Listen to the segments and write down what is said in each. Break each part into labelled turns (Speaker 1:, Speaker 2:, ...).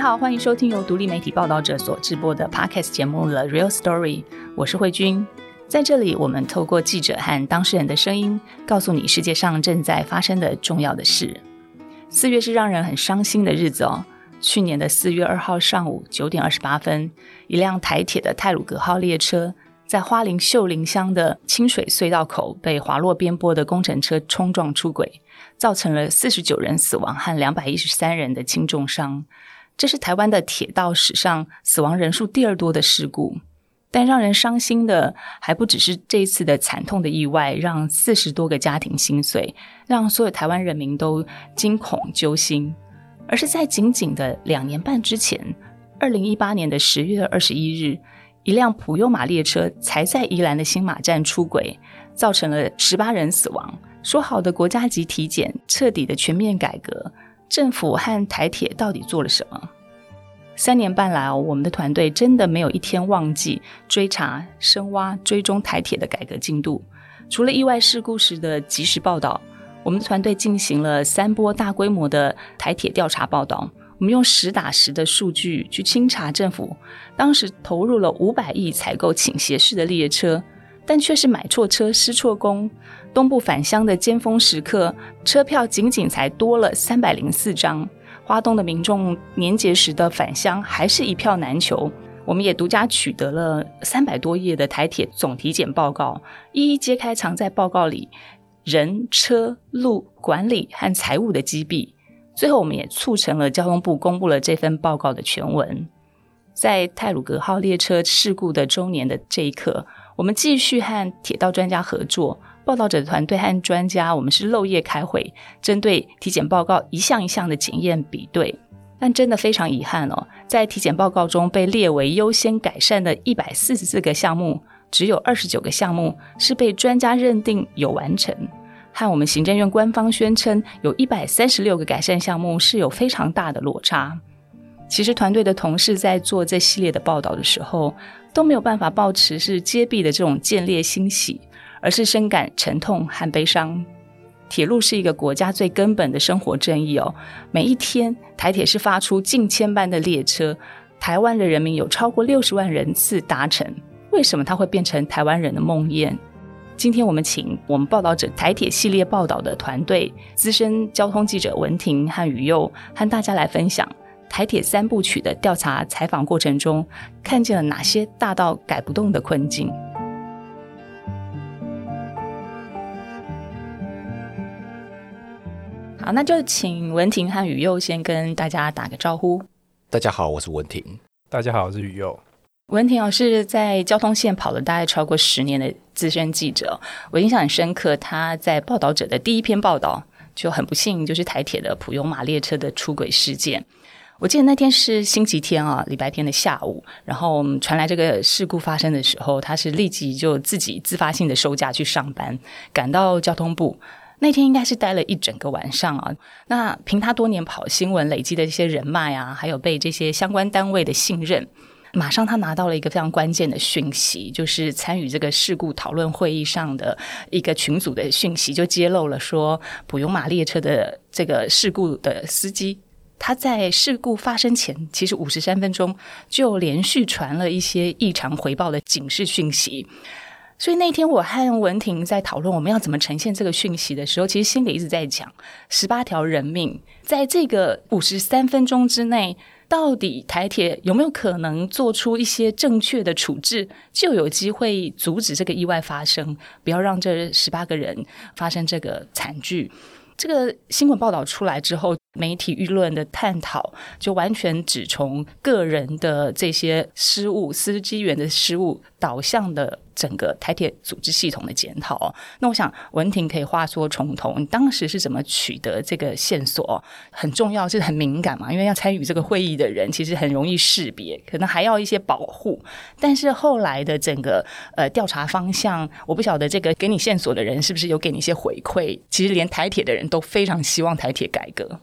Speaker 1: 你好，欢迎收听由独立媒体报道者所制播的 Podcast 节目《The Real Story》，我是慧君。在这里，我们透过记者和当事人的声音，告诉你世界上正在发生的重要的事。四月是让人很伤心的日子哦。去年的四月二号上午九点二十八分，一辆台铁的泰鲁格号列车。在花莲秀林乡的清水隧道口被滑落边坡的工程车冲撞出轨，造成了四十九人死亡和两百一十三人的轻重伤。这是台湾的铁道史上死亡人数第二多的事故。但让人伤心的还不只是这一次的惨痛的意外，让四十多个家庭心碎，让所有台湾人民都惊恐揪心，而是在仅仅的两年半之前，二零一八年的十月二十一日。一辆普悠玛列车才在宜兰的新马站出轨，造成了十八人死亡。说好的国家级体检、彻底的全面改革，政府和台铁到底做了什么？三年半来哦，我们的团队真的没有一天忘记追查、深挖、追踪台铁的改革进度。除了意外事故时的及时报道，我们的团队进行了三波大规模的台铁调查报道。我们用实打实的数据去清查政府当时投入了五百亿采购倾斜式的列车，但却是买错车、失错工。东部返乡的尖峰时刻，车票仅仅才多了三百零四张。花东的民众年节时的返乡还是一票难求。我们也独家取得了三百多页的台铁总体检报告，一一揭开藏在报告里人、车、路管理和财务的机弊。最后，我们也促成了交通部公布了这份报告的全文。在泰鲁格号列车事故的周年的这一刻，我们继续和铁道专家合作，报道者的团队和专家，我们是漏夜开会，针对体检报告一项一项的检验比对。但真的非常遗憾哦，在体检报告中被列为优先改善的一百四十四个项目，只有二十九个项目是被专家认定有完成。和我们行政院官方宣称有一百三十六个改善项目是有非常大的落差。其实团队的同事在做这系列的报道的时候，都没有办法保持是揭弊的这种见猎欣喜，而是深感沉痛和悲伤。铁路是一个国家最根本的生活正义哦。每一天台铁是发出近千班的列车，台湾的人民有超过六十万人次搭乘，为什么它会变成台湾人的梦魇？今天我们请我们报道者台铁系列报道的团队资深交通记者文婷和宇佑，和大家来分享台铁三部曲的调查采访过程中，看见了哪些大到改不动的困境。好，那就请文婷和雨佑先跟大家打个招呼。
Speaker 2: 大家好，我是文婷。
Speaker 3: 大家好，我是雨佑。
Speaker 1: 文婷老师在交通线跑了大概超过十年的资深记者，我印象很深刻。他在报道者的第一篇报道就很不幸，就是台铁的普悠马列车的出轨事件。我记得那天是星期天啊，礼拜天的下午，然后传来这个事故发生的时候，他是立即就自己自发性的收假去上班，赶到交通部。那天应该是待了一整个晚上啊。那凭他多年跑新闻累积的这些人脉啊，还有被这些相关单位的信任。马上，他拿到了一个非常关键的讯息，就是参与这个事故讨论会议上的一个群组的讯息，就揭露了说，普悠马列车的这个事故的司机，他在事故发生前，其实五十三分钟就连续传了一些异常回报的警示讯息。所以那天我和文婷在讨论我们要怎么呈现这个讯息的时候，其实心里一直在讲，十八条人命在这个五十三分钟之内。到底台铁有没有可能做出一些正确的处置，就有机会阻止这个意外发生，不要让这十八个人发生这个惨剧？这个新闻报道出来之后，媒体舆论的探讨就完全只从个人的这些失误、司机员的失误导向的。整个台铁组织系统的检讨，那我想文婷可以话说重头，你当时是怎么取得这个线索？很重要，是很敏感嘛？因为要参与这个会议的人，其实很容易识别，可能还要一些保护。但是后来的整个呃调查方向，我不晓得这个给你线索的人是不是有给你一些回馈？其实连台铁的人都非常希望台铁改革，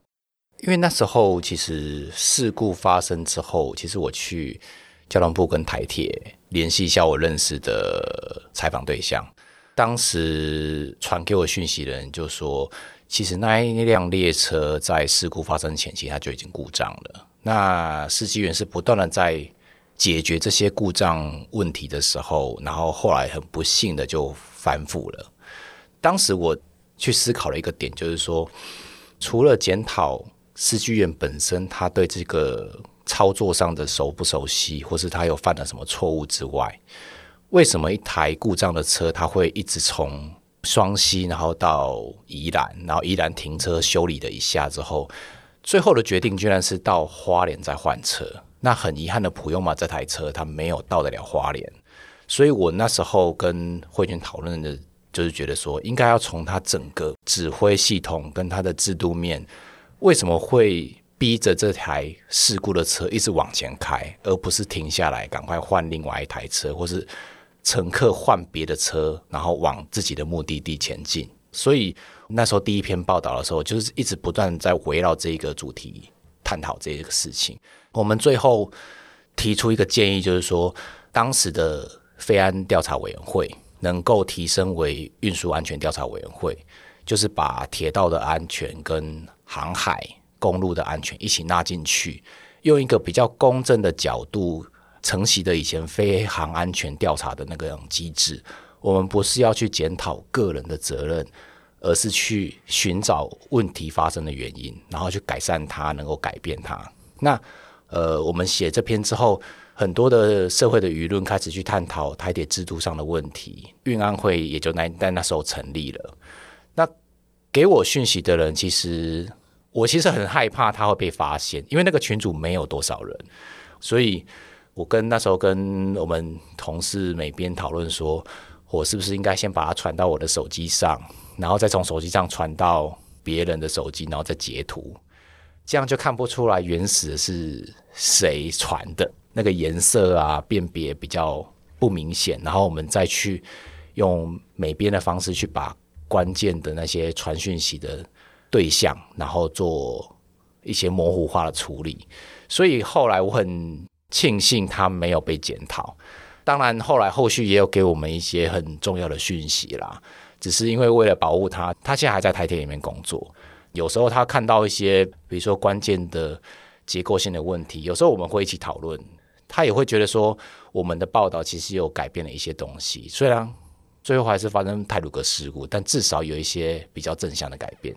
Speaker 2: 因为那时候其实事故发生之后，其实我去交通部跟台铁。联系一下我认识的采访对象，当时传给我讯息的人就说，其实那一辆列车在事故发生前期，它就已经故障了。那司机员是不断的在解决这些故障问题的时候，然后后来很不幸的就翻覆了。当时我去思考了一个点，就是说，除了检讨司机员本身他对这个操作上的熟不熟悉，或是他有犯了什么错误之外，为什么一台故障的车，它会一直从双溪，然后到宜兰，然后宜兰停车修理了一下之后，最后的决定居然是到花莲再换车？那很遗憾的，普悠玛这台车它没有到得了花莲，所以我那时候跟会员讨论的，就是觉得说，应该要从它整个指挥系统跟它的制度面，为什么会逼着这台事故的车一直往前开，而不是停下来赶快换另外一台车，或是乘客换别的车，然后往自己的目的地前进？所以那时候第一篇报道的时候，就是一直不断在围绕这一个主题探讨这个事情。我们最后提出一个建议，就是说，当时的非安调查委员会能够提升为运输安全调查委员会，就是把铁道的安全跟航海、公路的安全一起纳进去，用一个比较公正的角度承袭的以前飞航安全调查的那个机制。我们不是要去检讨个人的责任，而是去寻找问题发生的原因，然后去改善它，能够改变它。那呃，我们写这篇之后，很多的社会的舆论开始去探讨台铁制度上的问题，运安会也就那在那时候成立了。给我讯息的人，其实我其实很害怕他会被发现，因为那个群主没有多少人，所以我跟那时候跟我们同事每边讨论说，我是不是应该先把它传到我的手机上，然后再从手机上传到别人的手机，然后再截图。这样就看不出来原始是谁传的，那个颜色啊辨别比较不明显。然后我们再去用美编的方式去把关键的那些传讯息的对象，然后做一些模糊化的处理。所以后来我很庆幸他没有被检讨。当然后来后续也有给我们一些很重要的讯息啦，只是因为为了保护他，他现在还在台铁里面工作。有时候他看到一些，比如说关键的结构性的问题，有时候我们会一起讨论，他也会觉得说，我们的报道其实有改变了一些东西。虽然最后还是发生泰鲁格事故，但至少有一些比较正向的改变。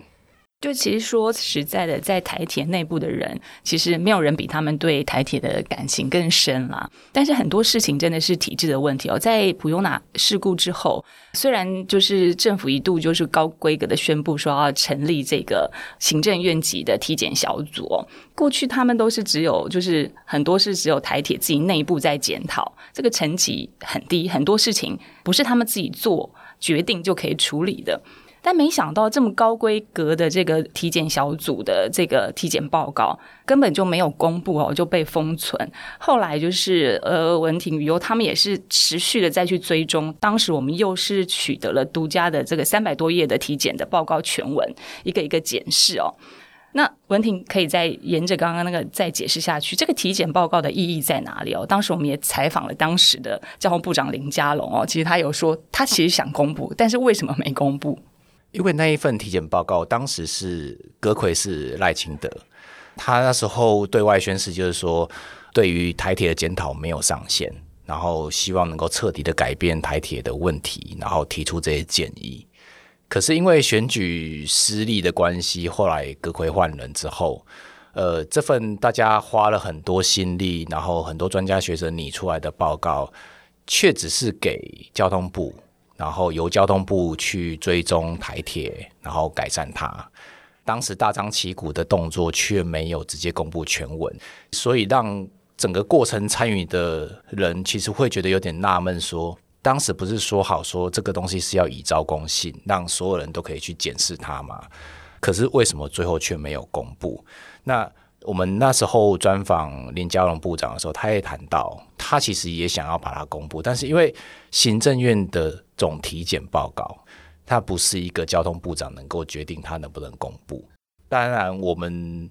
Speaker 1: 就其实说实在的，在台铁内部的人，其实没有人比他们对台铁的感情更深啦。但是很多事情真的是体制的问题哦。在普悠娜事故之后，虽然就是政府一度就是高规格的宣布说要成立这个行政院级的体检小组哦，过去他们都是只有就是很多是只有台铁自己内部在检讨，这个层级很低，很多事情不是他们自己做决定就可以处理的。但没想到这么高规格的这个体检小组的这个体检报告根本就没有公布哦，就被封存。后来就是呃文婷宇优他们也是持续的再去追踪。当时我们又是取得了独家的这个三百多页的体检的报告全文，一个一个检视哦。那文婷可以再沿着刚刚那个再解释下去，这个体检报告的意义在哪里哦？当时我们也采访了当时的交通部长林佳龙哦，其实他有说他其实想公布，但是为什么没公布？
Speaker 2: 因为那一份体检报告，当时是阁魁是赖清德，他那时候对外宣誓，就是说对于台铁的检讨没有上限，然后希望能够彻底的改变台铁的问题，然后提出这些建议。可是因为选举失利的关系，后来阁魁换人之后，呃，这份大家花了很多心力，然后很多专家学者拟出来的报告，却只是给交通部。然后由交通部去追踪台铁，然后改善它。当时大张旗鼓的动作却没有直接公布全文，所以让整个过程参与的人其实会觉得有点纳闷：说当时不是说好说这个东西是要以招公信，让所有人都可以去检视它吗？可是为什么最后却没有公布？那我们那时候专访林佳龙部长的时候，他也谈到，他其实也想要把它公布，但是因为行政院的总体检报告，它不是一个交通部长能够决定他能不能公布。当然，我们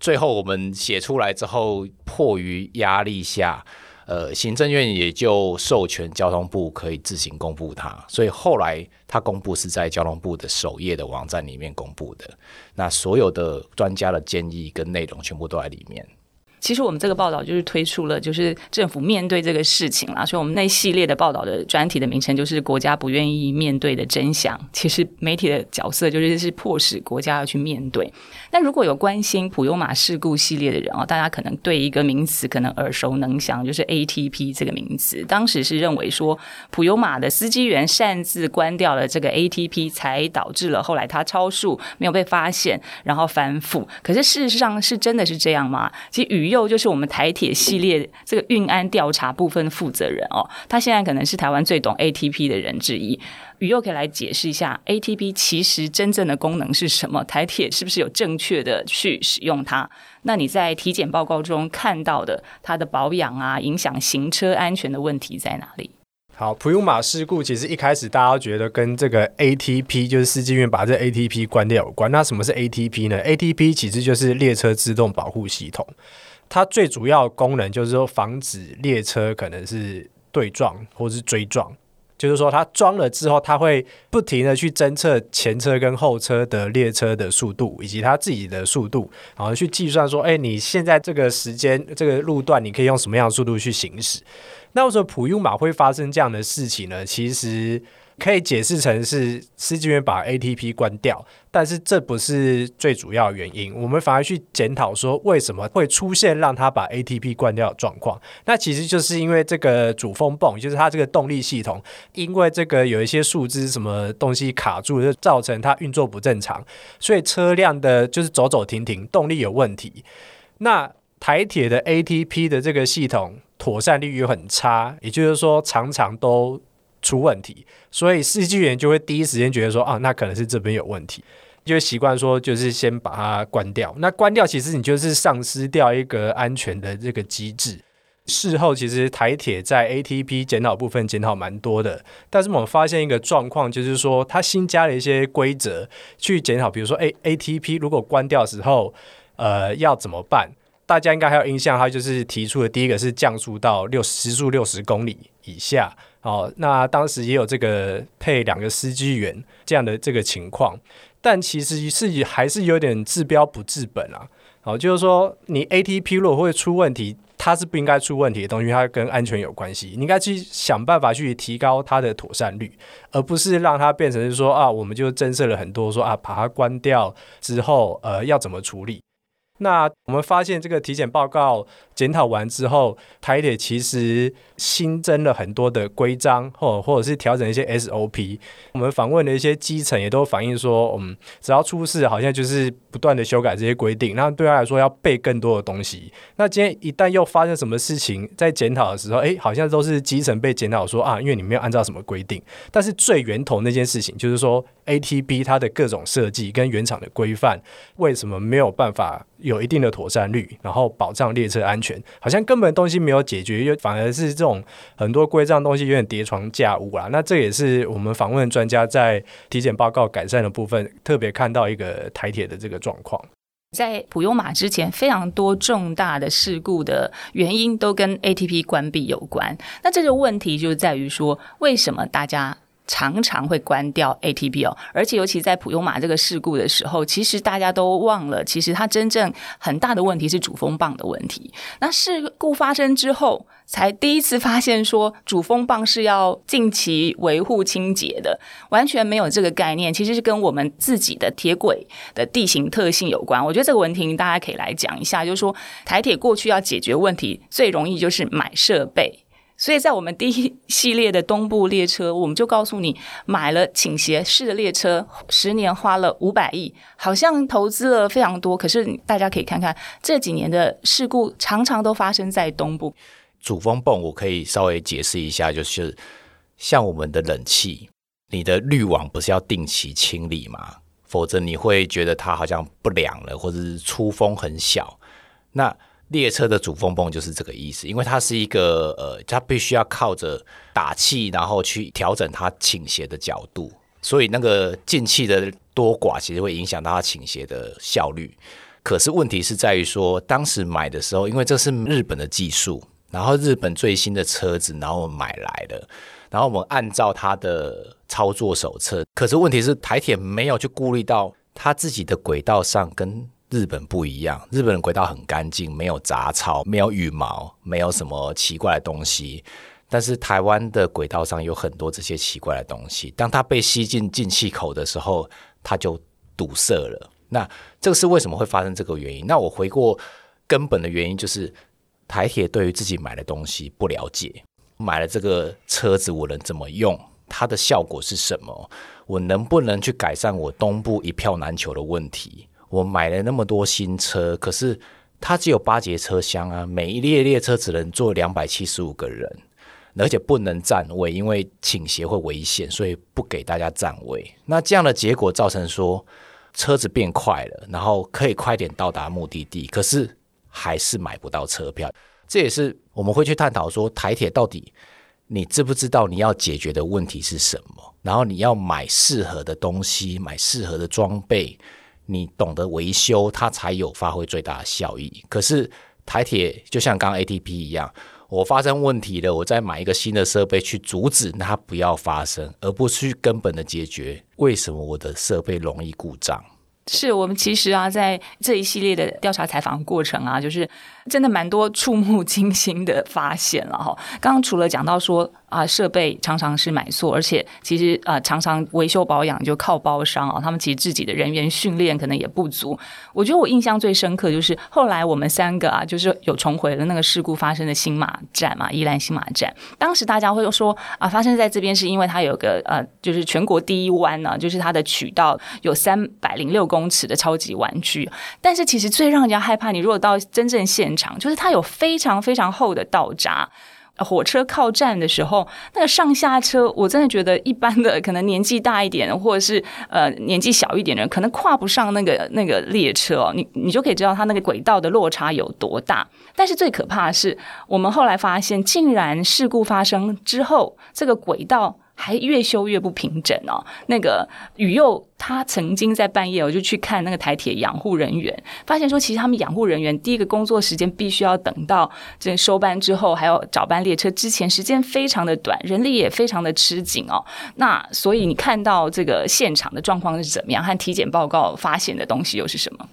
Speaker 2: 最后我们写出来之后，迫于压力下，呃，行政院也就授权交通部可以自行公布它，所以后来它公布是在交通部的首页的网站里面公布的。那所有的专家的建议跟内容全部都在里面。
Speaker 1: 其实我们这个报道就是推出了，就是政府面对这个事情啦，所以我们那系列的报道的专题的名称就是“国家不愿意面对的真相”。其实媒体的角色就是是迫使国家要去面对。那如果有关心普悠马事故系列的人啊，大家可能对一个名词可能耳熟能详，就是 ATP 这个名词。当时是认为说普悠马的司机员擅自关掉了这个 ATP，才导致了后来他超速没有被发现，然后反腐。可是事实上是真的是这样吗？其实雨又就是我们台铁系列这个运安调查部分负责人哦，他现在可能是台湾最懂 ATP 的人之一。雨又可以来解释一下 ATP 其实真正的功能是什么？台铁是不是有正确的去使用它？那你在体检报告中看到的它的保养啊，影响行车安全的问题在哪里？
Speaker 3: 好，普悠马事故其实一开始大家觉得跟这个 ATP 就是司机员把这 ATP 关掉有关。那什么是 ATP 呢？ATP 其实就是列车自动保护系统。它最主要功能就是说，防止列车可能是对撞或是追撞。就是说，它装了之后，它会不停的去侦测前车跟后车的列车的速度，以及它自己的速度，然后去计算说，哎，你现在这个时间、这个路段，你可以用什么样的速度去行驶？那为什么普悠马会发生这样的事情呢？其实。可以解释成是司机员把 ATP 关掉，但是这不是最主要原因。我们反而去检讨说，为什么会出现让他把 ATP 关掉的状况？那其实就是因为这个主风泵，就是它这个动力系统，因为这个有一些树枝什么东西卡住，就造成它运作不正常，所以车辆的就是走走停停，动力有问题。那台铁的 ATP 的这个系统妥善率又很差，也就是说常常都。出问题，所以司机员就会第一时间觉得说啊，那可能是这边有问题，就会习惯说就是先把它关掉。那关掉其实你就是丧失掉一个安全的这个机制。事后其实台铁在 ATP 检讨部分检讨蛮多的，但是我们发现一个状况，就是说它新加了一些规则去检讨，比如说 A ATP 如果关掉的时候，呃，要怎么办？大家应该还有印象，它就是提出的第一个是降速到六时速六十公里以下。哦，那当时也有这个配两个司机员这样的这个情况，但其实是还是有点治标不治本啊。好，就是说你 ATP 如果会出问题，它是不应该出问题的东西，它跟安全有关系，你应该去想办法去提高它的妥善率，而不是让它变成是说啊，我们就增设了很多说啊，把它关掉之后，呃，要怎么处理？那我们发现这个体检报告检讨完之后，台铁其实新增了很多的规章，或或者是调整一些 SOP。我们访问的一些基层也都反映说，嗯，只要出事，好像就是不断的修改这些规定。那对他来说要背更多的东西。那今天一旦又发生什么事情，在检讨的时候，哎，好像都是基层被检讨说啊，因为你没有按照什么规定。但是最源头那件事情，就是说 ATB 它的各种设计跟原厂的规范，为什么没有办法？有一定的妥善率，然后保障列车安全，好像根本东西没有解决，又反而是这种很多规章东西有点叠床架屋啊。那这也是我们访问专家在体检报告改善的部分，特别看到一个台铁的这个状况。
Speaker 1: 在普悠马之前，非常多重大的事故的原因都跟 ATP 关闭有关。那这个问题就在于说，为什么大家？常常会关掉 ATP 哦，而且尤其在普悠马这个事故的时候，其实大家都忘了，其实它真正很大的问题是主风棒的问题。那事故发生之后，才第一次发现说主风棒是要定期维护清洁的，完全没有这个概念。其实是跟我们自己的铁轨的地形特性有关。我觉得这个问题大家可以来讲一下，就是说台铁过去要解决问题，最容易就是买设备。所以在我们第一系列的东部列车，我们就告诉你，买了倾斜式的列车，十年花了五百亿，好像投资了非常多。可是大家可以看看这几年的事故，常常都发生在东部。
Speaker 2: 主风泵我可以稍微解释一下，就是像我们的冷气，你的滤网不是要定期清理吗？否则你会觉得它好像不凉了，或者是出风很小。那列车的主风泵就是这个意思，因为它是一个呃，它必须要靠着打气，然后去调整它倾斜的角度，所以那个进气的多寡其实会影响到它倾斜的效率。可是问题是在于说，当时买的时候，因为这是日本的技术，然后日本最新的车子，然后买来的，然后我们按照它的操作手册。可是问题是台铁没有去顾虑到它自己的轨道上跟日本不一样，日本的轨道很干净，没有杂草，没有羽毛，没有什么奇怪的东西。但是台湾的轨道上有很多这些奇怪的东西，当它被吸进进气口的时候，它就堵塞了。那这个是为什么会发生这个原因？那我回过根本的原因，就是台铁对于自己买的东西不了解，买了这个车子我能怎么用？它的效果是什么？我能不能去改善我东部一票难求的问题？我买了那么多新车，可是它只有八节车厢啊，每一列列车只能坐两百七十五个人。而且不能站位，因为倾斜会危险，所以不给大家站位。那这样的结果造成说车子变快了，然后可以快点到达目的地，可是还是买不到车票。这也是我们会去探讨说台铁到底你知不知道你要解决的问题是什么？然后你要买适合的东西，买适合的装备，你懂得维修，它才有发挥最大的效益。可是台铁就像刚刚 ATP 一样。我发生问题了，我再买一个新的设备去阻止它不要发生，而不是去根本的解决为什么我的设备容易故障。
Speaker 1: 是我们其实啊，在这一系列的调查采访过程啊，就是真的蛮多触目 惊心的发现了哈。刚刚除了讲到说。啊，设备常常是买错，而且其实啊，常常维修保养就靠包商啊，他们其实自己的人员训练可能也不足。我觉得我印象最深刻就是后来我们三个啊，就是有重回了那个事故发生的新马站嘛，宜兰新马站。当时大家会说啊，发生在这边是因为它有个呃，就是全国第一弯呢，就是它的渠道有三百零六公公尺的超级玩具。但是其实最让人家害怕，你如果到真正现场，就是它有非常非常厚的道闸。火车靠站的时候，那个上下车，我真的觉得一般的可能年纪大一点，或者是呃年纪小一点的人，可能跨不上那个那个列车哦。你你就可以知道它那个轨道的落差有多大。但是最可怕的是，我们后来发现，竟然事故发生之后，这个轨道。还越修越不平整哦。那个雨佑他曾经在半夜，我就去看那个台铁养护人员，发现说，其实他们养护人员第一个工作时间必须要等到这收班之后，还有早班列车之前，时间非常的短，人力也非常的吃紧哦。那所以你看到这个现场的状况是怎么样？和体检报告发现的东西又是什么？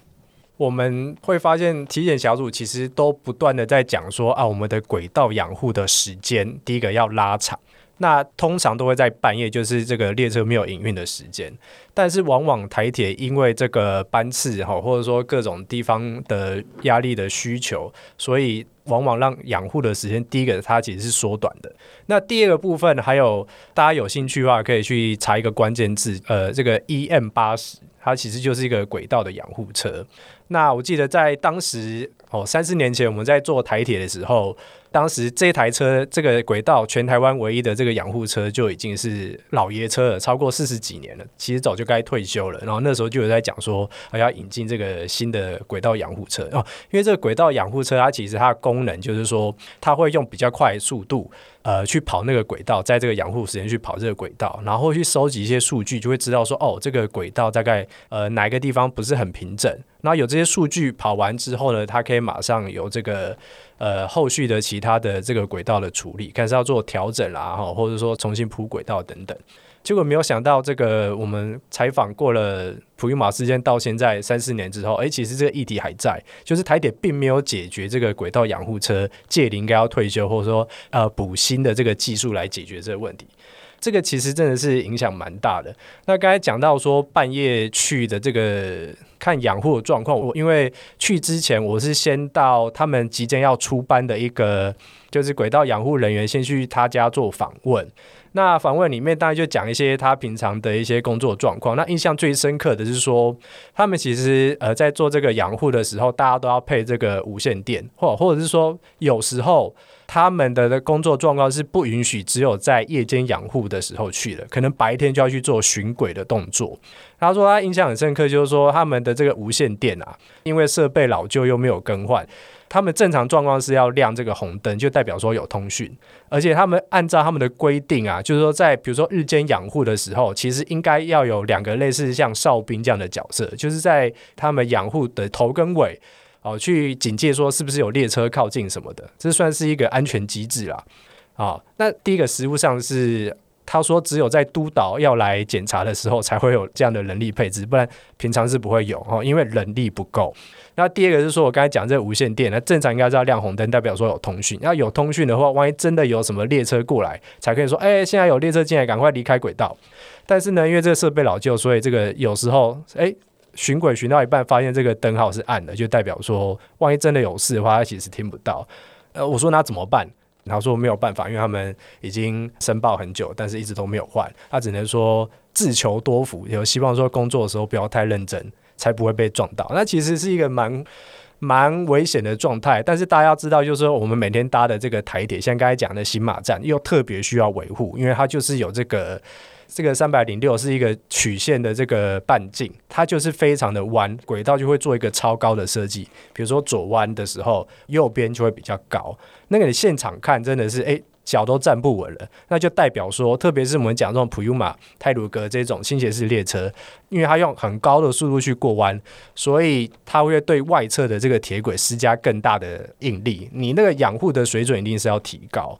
Speaker 3: 我们会发现体检小组其实都不断的在讲说啊，我们的轨道养护的时间，第一个要拉长。那通常都会在半夜，就是这个列车没有营运的时间。但是往往台铁因为这个班次哈，或者说各种地方的压力的需求，所以往往让养护的时间，第一个它其实是缩短的。那第二个部分，还有大家有兴趣的话，可以去查一个关键字，呃，这个 EM 八十，它其实就是一个轨道的养护车。那我记得在当时哦，三四年前我们在做台铁的时候。当时这台车，这个轨道全台湾唯一的这个养护车就已经是老爷车了，超过四十几年了，其实早就该退休了。然后那时候就有在讲说，还要引进这个新的轨道养护车哦，因为这个轨道养护车它其实它的功能就是说，它会用比较快的速度。呃，去跑那个轨道，在这个养护时间去跑这个轨道，然后去收集一些数据，就会知道说，哦，这个轨道大概呃哪一个地方不是很平整。那有这些数据跑完之后呢，它可以马上有这个呃后续的其他的这个轨道的处理，看是要做调整啦，哈，或者说重新铺轨道等等。结果没有想到，这个我们采访过了普悠马事件到现在三四年之后，哎，其实这个议题还在，就是台铁并没有解决这个轨道养护车届龄该要退休，或者说呃补新的这个技术来解决这个问题。这个其实真的是影响蛮大的。那刚才讲到说半夜去的这个看养护的状况，我因为去之前我是先到他们即将要出班的一个就是轨道养护人员，先去他家做访问。那访问里面当然就讲一些他平常的一些工作状况。那印象最深刻的是说，他们其实呃在做这个养护的时候，大家都要配这个无线电，或或者是说有时候他们的工作状况是不允许只有在夜间养护的时候去的，可能白天就要去做巡轨的动作。他说他印象很深刻，就是说他们的这个无线电啊，因为设备老旧又没有更换。他们正常状况是要亮这个红灯，就代表说有通讯，而且他们按照他们的规定啊，就是说在比如说日间养护的时候，其实应该要有两个类似像哨兵这样的角色，就是在他们养护的头跟尾，哦，去警戒说是不是有列车靠近什么的，这算是一个安全机制啦。啊，那第一个实物上是他说只有在督导要来检查的时候才会有这样的人力配置，不然平常是不会有哦，因为人力不够。那第二个是说我刚才讲这无线电，那正常应该是要亮红灯，代表说有通讯。要有通讯的话，万一真的有什么列车过来，才可以说，哎，现在有列车进来，赶快离开轨道。但是呢，因为这个设备老旧，所以这个有时候，哎，巡轨巡到一半，发现这个灯号是暗的，就代表说，万一真的有事的话，他其实听不到。呃，我说那怎么办？然后说没有办法，因为他们已经申报很久，但是一直都没有换。他只能说自求多福，有希望说工作的时候不要太认真，才不会被撞到。那其实是一个蛮蛮危险的状态。但是大家知道，就是说我们每天搭的这个台铁，像刚才讲的新马站，又特别需要维护，因为它就是有这个。这个三百零六是一个曲线的这个半径，它就是非常的弯，轨道就会做一个超高的设计。比如说左弯的时候，右边就会比较高。那个你现场看真的是，哎，脚都站不稳了。那就代表说，特别是我们讲这种普悠玛、泰鲁格这种倾斜式列车，因为它用很高的速度去过弯，所以它会对外侧的这个铁轨施加更大的应力。你那个养护的水准一定是要提高。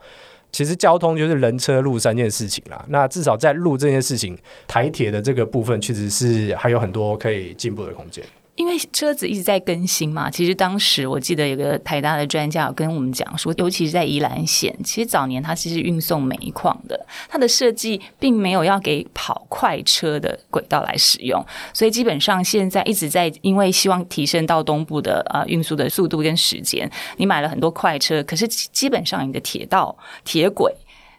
Speaker 3: 其实交通就是人车路三件事情啦。那至少在路这件事情，台铁的这个部分确实是还有很多可以进步的空间。
Speaker 1: 因为车子一直在更新嘛，其实当时我记得有个台大的专家有跟我们讲说，尤其是在宜兰县，其实早年它其实运送煤矿的，它的设计并没有要给跑快车的轨道来使用，所以基本上现在一直在因为希望提升到东部的啊运输的速度跟时间，你买了很多快车，可是基本上你的铁道铁轨。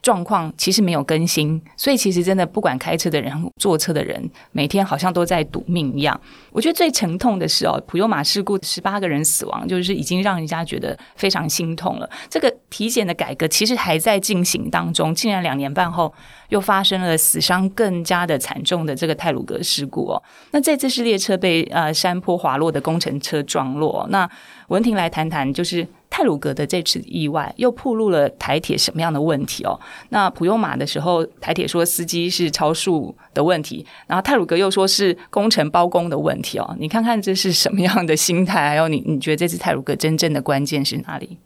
Speaker 1: 状况其实没有更新，所以其实真的不管开车的人、坐车的人，每天好像都在赌命一样。我觉得最沉痛的是哦，普悠马事故十八个人死亡，就是已经让人家觉得非常心痛了。这个体检的改革其实还在进行当中，竟然两年半后又发生了死伤更加的惨重的这个泰鲁格事故哦。那这次是列车被呃山坡滑落的工程车撞落。那文婷来谈谈，就是。泰鲁格的这次意外又暴露了台铁什么样的问题哦？那普悠马的时候，台铁说司机是超速的问题，然后泰鲁格又说是工程包工的问题哦。你看看这是什么样的心态？还有你你觉得这次泰鲁格真正的关键是哪里？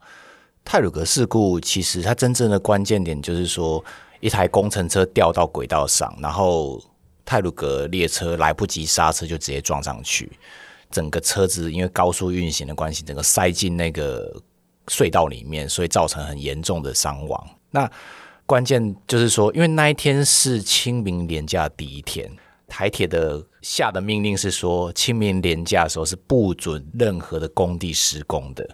Speaker 2: 泰鲁格事故其实它真正的关键点就是说，一台工程车掉到轨道上，然后泰鲁格列车来不及刹车就直接撞上去，整个车子因为高速运行的关系，整个塞进那个。隧道里面，所以造成很严重的伤亡。那关键就是说，因为那一天是清明连假第一天，台铁的下的命令是说，清明连假的时候是不准任何的工地施工的。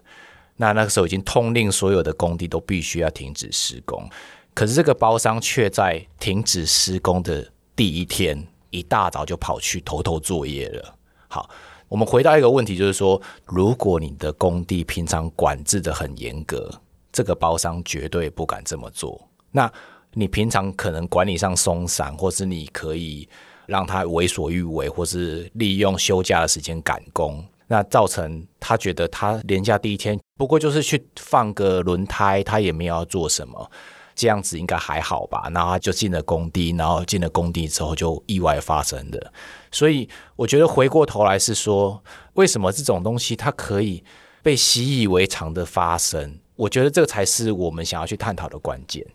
Speaker 2: 那那个时候已经通令所有的工地都必须要停止施工。可是这个包商却在停止施工的第一天，一大早就跑去偷偷作业了。好。我们回到一个问题，就是说，如果你的工地平常管制的很严格，这个包商绝对不敢这么做。那你平常可能管理上松散，或是你可以让他为所欲为，或是利用休假的时间赶工，那造成他觉得他连假第一天不过就是去放个轮胎，他也没有要做什么。这样子应该还好吧？然后他就进了工地，然后进了工地之后就意外发生的。所以我觉得回过头来是说，为什么这种东西它可以被习以为常的发生？我觉得这个才是我们想要去探讨的关键。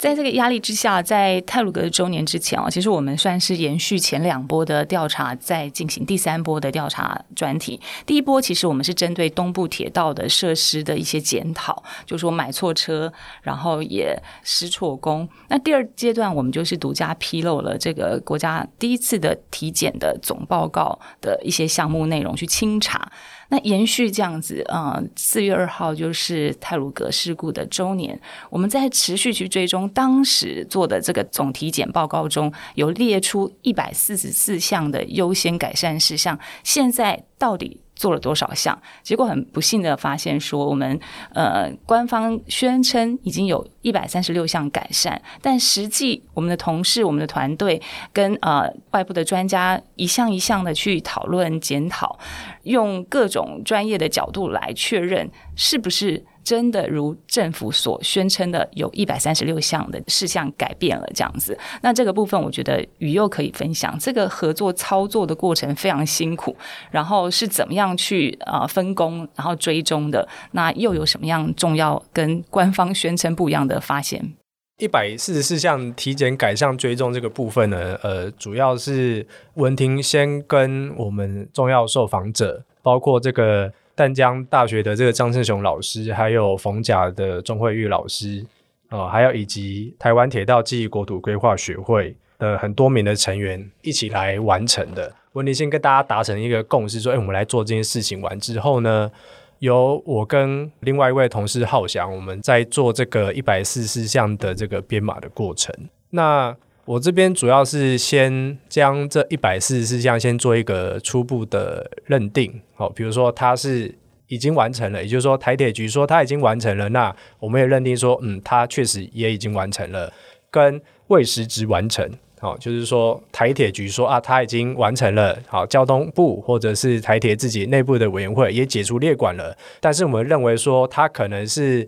Speaker 1: 在这个压力之下，在泰鲁格的周年之前哦，其实我们算是延续前两波的调查，在进行第三波的调查专题。第一波其实我们是针对东部铁道的设施的一些检讨，就说买错车，然后也失错工。那第二阶段我们就是独家披露了这个国家第一次的体检的总报告的一些项目内容，去清查。那延续这样子，呃，四月二号就是泰鲁格事故的周年，我们在持续去追踪当时做的这个总体检报告中有列出一百四十四项的优先改善事项，现在到底？做了多少项？结果很不幸的发现，说我们呃官方宣称已经有一百三十六项改善，但实际我们的同事、我们的团队跟呃外部的专家一项一项的去讨论检讨，用各种专业的角度来确认是不是真的如政府所宣称的，有一百三十六项的事项改变了这样子。那这个部分，我觉得宇佑可以分享。这个合作操作的过程非常辛苦，然后是怎么样去呃分工，然后追踪的？那又有什么样重要跟官方宣称不一样的发现？
Speaker 3: 一百四十四项体检改善追踪这个部分呢，呃，主要是文婷先跟我们重要受访者，包括这个。淡江大学的这个张胜雄老师，还有逢甲的钟慧玉老师，哦，还有以及台湾铁道记忆国土规划学会的很多名的成员一起来完成的。温迪先跟大家达成一个共识，说：“哎，我们来做这件事情完之后呢，由我跟另外一位同事浩翔，我们在做这个一百四十四项的这个编码的过程。那我这边主要是先将这一百四十四项先做一个初步的认定，好，比如说他是已经完成了，也就是说台铁局说他已经完成了，那我们也认定说，嗯，他确实也已经完成了，跟未实质完成，好，就是说台铁局说啊，他已经完成了，好，交通部或者是台铁自己内部的委员会也解除列管了，但是我们认为说他可能是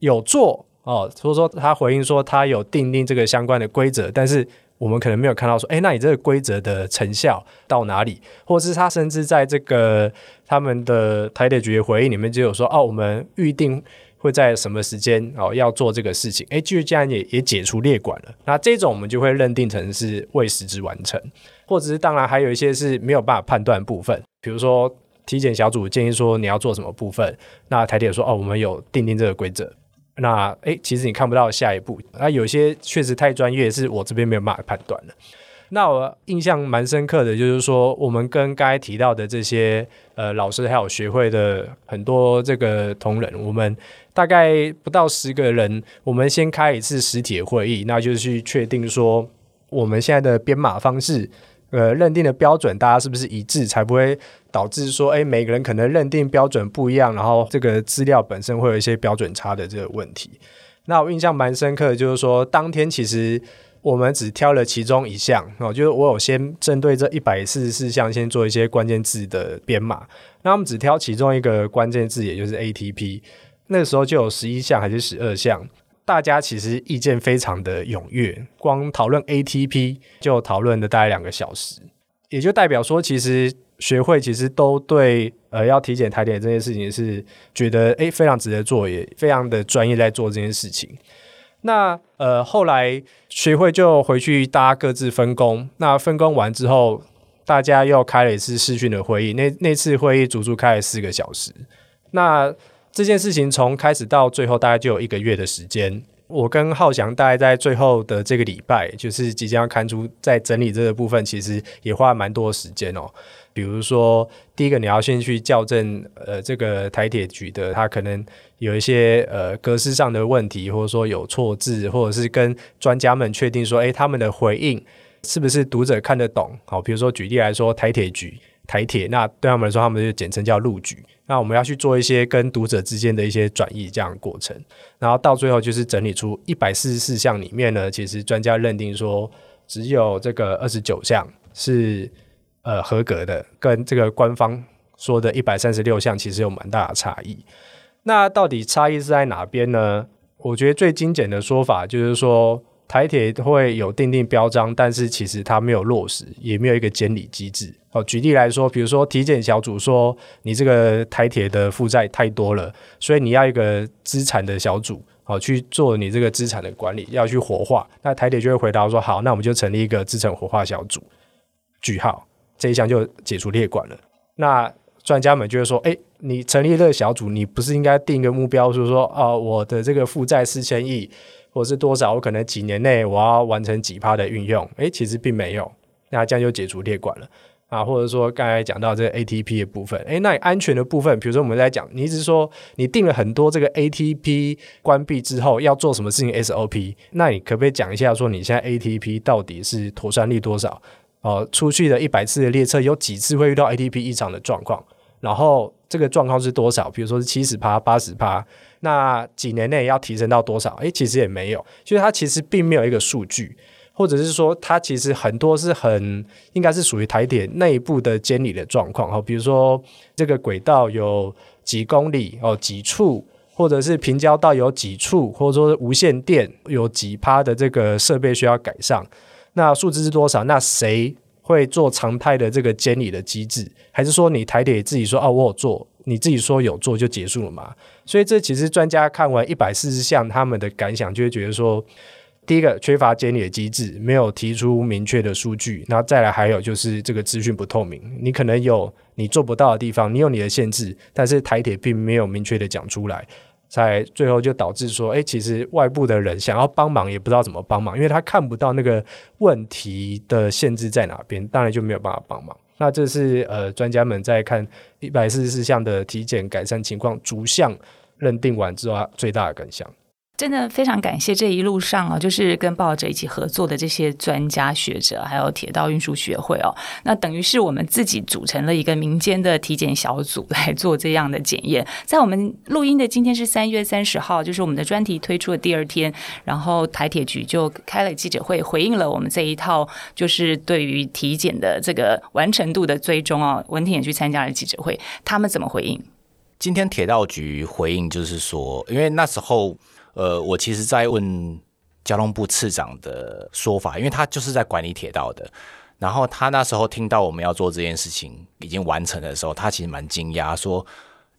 Speaker 3: 有做。哦，所以说他回应说他有订定这个相关的规则，但是我们可能没有看到说，哎，那你这个规则的成效到哪里？或者是他甚至在这个他们的台铁局的回应里面就有说，哦，我们预定会在什么时间哦要做这个事情？哎，就既然也也解除列管了，那这种我们就会认定成是未实质完成，或者是当然还有一些是没有办法判断部分，比如说体检小组建议说你要做什么部分，那台铁说，哦，我们有订定这个规则。那哎，其实你看不到下一步。那有些确实太专业，是我这边没有办法判断的。那我印象蛮深刻的，就是说我们跟刚才提到的这些呃老师还有学会的很多这个同仁，我们大概不到十个人，我们先开一次实体会议，那就是去确定说我们现在的编码方式。呃，认定的标准大家是不是一致，才不会导致说，哎，每个人可能认定标准不一样，然后这个资料本身会有一些标准差的这个问题。那我印象蛮深刻的，就是说当天其实我们只挑了其中一项哦，就是我有先针对这一百四十四项先做一些关键字的编码，那我们只挑其中一个关键字，也就是 ATP，那个时候就有十一项还是十二项。大家其实意见非常的踊跃，光讨论 ATP 就讨论了大概两个小时，也就代表说，其实学会其实都对呃要体检台点这件事情是觉得诶非常值得做，也非常的专业在做这件事情。那呃后来学会就回去大家各自分工，那分工完之后，大家又开了一次视讯的会议，那那次会议足足开了四个小时。那这件事情从开始到最后大概就有一个月的时间。我跟浩翔大概在最后的这个礼拜，就是即将要刊出，在整理这个部分，其实也花了蛮多时间哦。比如说，第一个你要先去校正，呃，这个台铁局的，它可能有一些呃格式上的问题，或者说有错字，或者是跟专家们确定说，诶，他们的回应是不是读者看得懂？好，比如说举例来说，台铁局。台铁，那对他们来说，他们就简称叫路局。那我们要去做一些跟读者之间的一些转译这样的过程，然后到最后就是整理出一百四十四项里面呢，其实专家认定说只有这个二十九项是呃合格的，跟这个官方说的一百三十六项其实有蛮大的差异。那到底差异是在哪边呢？我觉得最精简的说法就是说。台铁会有定定标章，但是其实它没有落实，也没有一个监理机制。哦，举例来说，比如说体检小组说你这个台铁的负债太多了，所以你要一个资产的小组，好去做你这个资产的管理，要去活化。那台铁就会回答说：好，那我们就成立一个资产活化小组。句号，这一项就解除列管了。那专家们就会说：哎，你成立这个小组，你不是应该定一个目标，就是说，哦，我的这个负债四千亿。或是多少？我可能几年内我要完成几趴的运用？诶，其实并没有，那这样就解除列管了啊。或者说刚才讲到这个 ATP 的部分，诶，那你安全的部分，比如说我们在讲，你一直说你定了很多这个 ATP 关闭之后要做什么事情 SOP，那你可不可以讲一下说你现在 ATP 到底是妥善率多少？哦，出去的一百次的列车有几次会遇到 ATP 异常的状况？然后这个状况是多少？比如说是七十趴、八十趴。那几年内要提升到多少？诶，其实也没有，就是它其实并没有一个数据，或者是说它其实很多是很应该是属于台铁内部的监理的状况哦。比如说这个轨道有几公里哦，几处或者是平交道有几处，或者说无线电有几趴的这个设备需要改善，那数字是多少？那谁会做常态的这个监理的机制？还是说你台铁自己说哦，我有做，你自己说有做就结束了嘛？所以这其实专家看完一百四十项他们的感想，就会觉得说。第一个缺乏监理的机制，没有提出明确的数据，然后再来还有就是这个资讯不透明，你可能有你做不到的地方，你有你的限制，但是台铁并没有明确的讲出来，才最后就导致说，哎，其实外部的人想要帮忙也不知道怎么帮忙，因为他看不到那个问题的限制在哪边，当然就没有办法帮忙。那这是呃专家们在看一百四十四项的体检改善情况逐项认定完之后最大的感想。
Speaker 1: 真的非常感谢这一路上啊，就是跟报者一起合作的这些专家学者，还有铁道运输学会哦。那等于是我们自己组成了一个民间的体检小组来做这样的检验。在我们录音的今天是三月三十号，就是我们的专题推出的第二天，然后台铁局就开了记者会，回应了我们这一套就是对于体检的这个完成度的追踪哦。文婷也去参加了记者会，他们怎么回应？
Speaker 2: 今天铁道局回应就是说，因为那时候。呃，我其实在问交通部次长的说法，因为他就是在管理铁道的。然后他那时候听到我们要做这件事情已经完成的时候，他其实蛮惊讶，说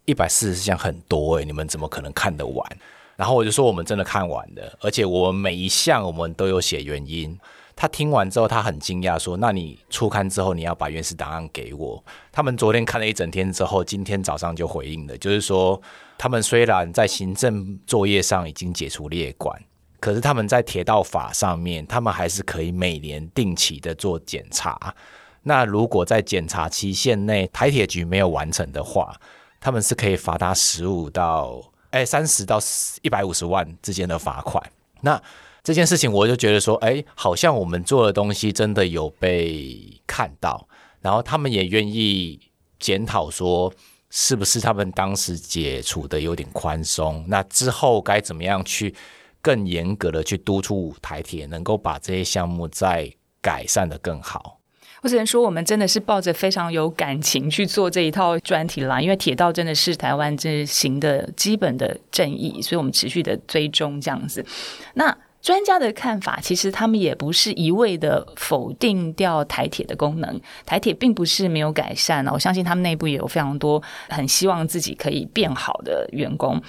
Speaker 2: 一百四十项很多诶，你们怎么可能看得完？然后我就说我们真的看完了，而且我们每一项我们都有写原因。他听完之后，他很惊讶，说：“那你初刊之后你要把原始档案给我。”他们昨天看了一整天之后，今天早上就回应了，就是说。他们虽然在行政作业上已经解除列管，可是他们在铁道法上面，他们还是可以每年定期的做检查。那如果在检查期限内台铁局没有完成的话，他们是可以罚他十五到哎三十到一百五十万之间的罚款。那这件事情我就觉得说，哎，好像我们做的东西真的有被看到，然后他们也愿意检讨说。是不是他们当时解除的有点宽松？那之后该怎么样去更严格的去督促台铁，能够把这些项目再改善的更好？
Speaker 1: 我只能说，我们真的是抱着非常有感情去做这一套专题啦，因为铁道真的是台湾这行的基本的正义，所以我们持续的追踪这样子。那。专家的看法，其实他们也不是一味的否定掉台铁的功能。台铁并不是没有改善我相信他们内部也有非常多很希望自己可以变好的员工，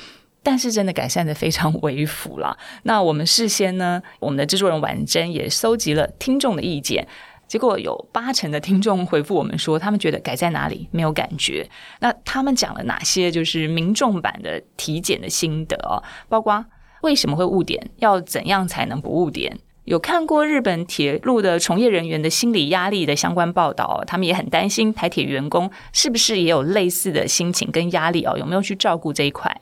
Speaker 1: 但是真的改善的非常微幅了。那我们事先呢，我们的制作人婉珍也收集了听众的意见，结果有八成的听众回复我们说，他们觉得改在哪里没有感觉。那他们讲了哪些就是民众版的体检的心得哦，包括。为什么会误点？要怎样才能不误点？有看过日本铁路的从业人员的心理压力的相关报道，他们也很担心台铁员工是不是也有类似的心情跟压力哦？有没有去照顾这一块？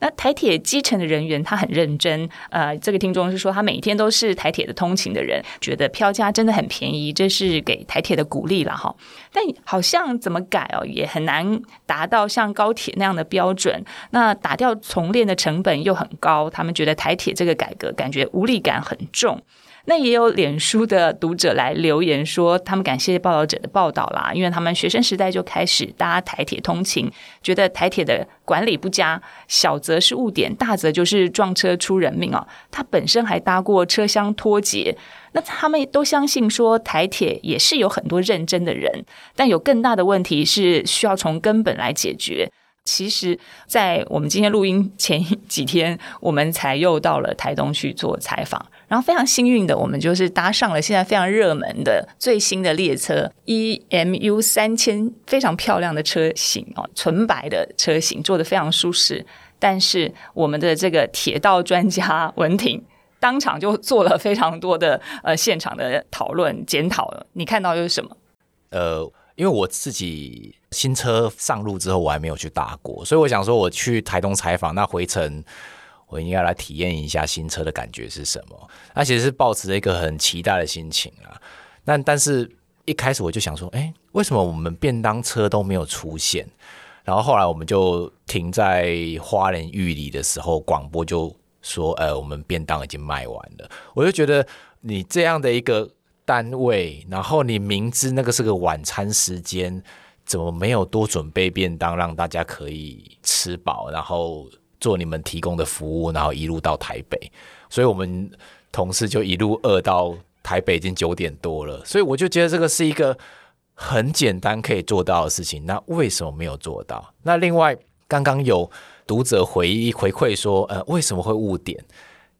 Speaker 1: 那台铁基层的人员他很认真，呃，这个听众是说他每天都是台铁的通勤的人，觉得票价真的很便宜，这是给台铁的鼓励了哈。但好像怎么改哦，也很难达到像高铁那样的标准。那打掉重练的成本又很高，他们觉得台铁这个改革感觉无力感很重。那也有脸书的读者来留言说，他们感谢报道者的报道啦，因为他们学生时代就开始搭台铁通勤，觉得台铁的管理不佳，小则是误点，大则就是撞车出人命哦。他本身还搭过车厢脱节，那他们都相信说台铁也是有很多认真的人，但有更大的问题是需要从根本来解决。其实，在我们今天录音前几天，我们才又到了台东去做采访。然后非常幸运的，我们就是搭上了现在非常热门的最新的列车 EMU 三千，非常漂亮的车型哦，纯白的车型，坐的非常舒适。但是我们的这个铁道专家文婷当场就做了非常多的呃现场的讨论检讨。你看到又是什么？
Speaker 2: 呃。因为我自己新车上路之后，我还没有去搭过，所以我想说，我去台东采访，那回程我应该来体验一下新车的感觉是什么。那其实是抱持着一个很期待的心情啊。那但是一开始我就想说，哎，为什么我们便当车都没有出现？然后后来我们就停在花莲玉里的时候，广播就说，呃，我们便当已经卖完了。我就觉得你这样的一个。单位，然后你明知那个是个晚餐时间，怎么没有多准备便当让大家可以吃饱，然后做你们提供的服务，然后一路到台北，所以我们同事就一路饿到台北已经九点多了，所以我就觉得这个是一个很简单可以做到的事情，那为什么没有做到？那另外刚刚有读者回忆回馈说，呃，为什么会误点？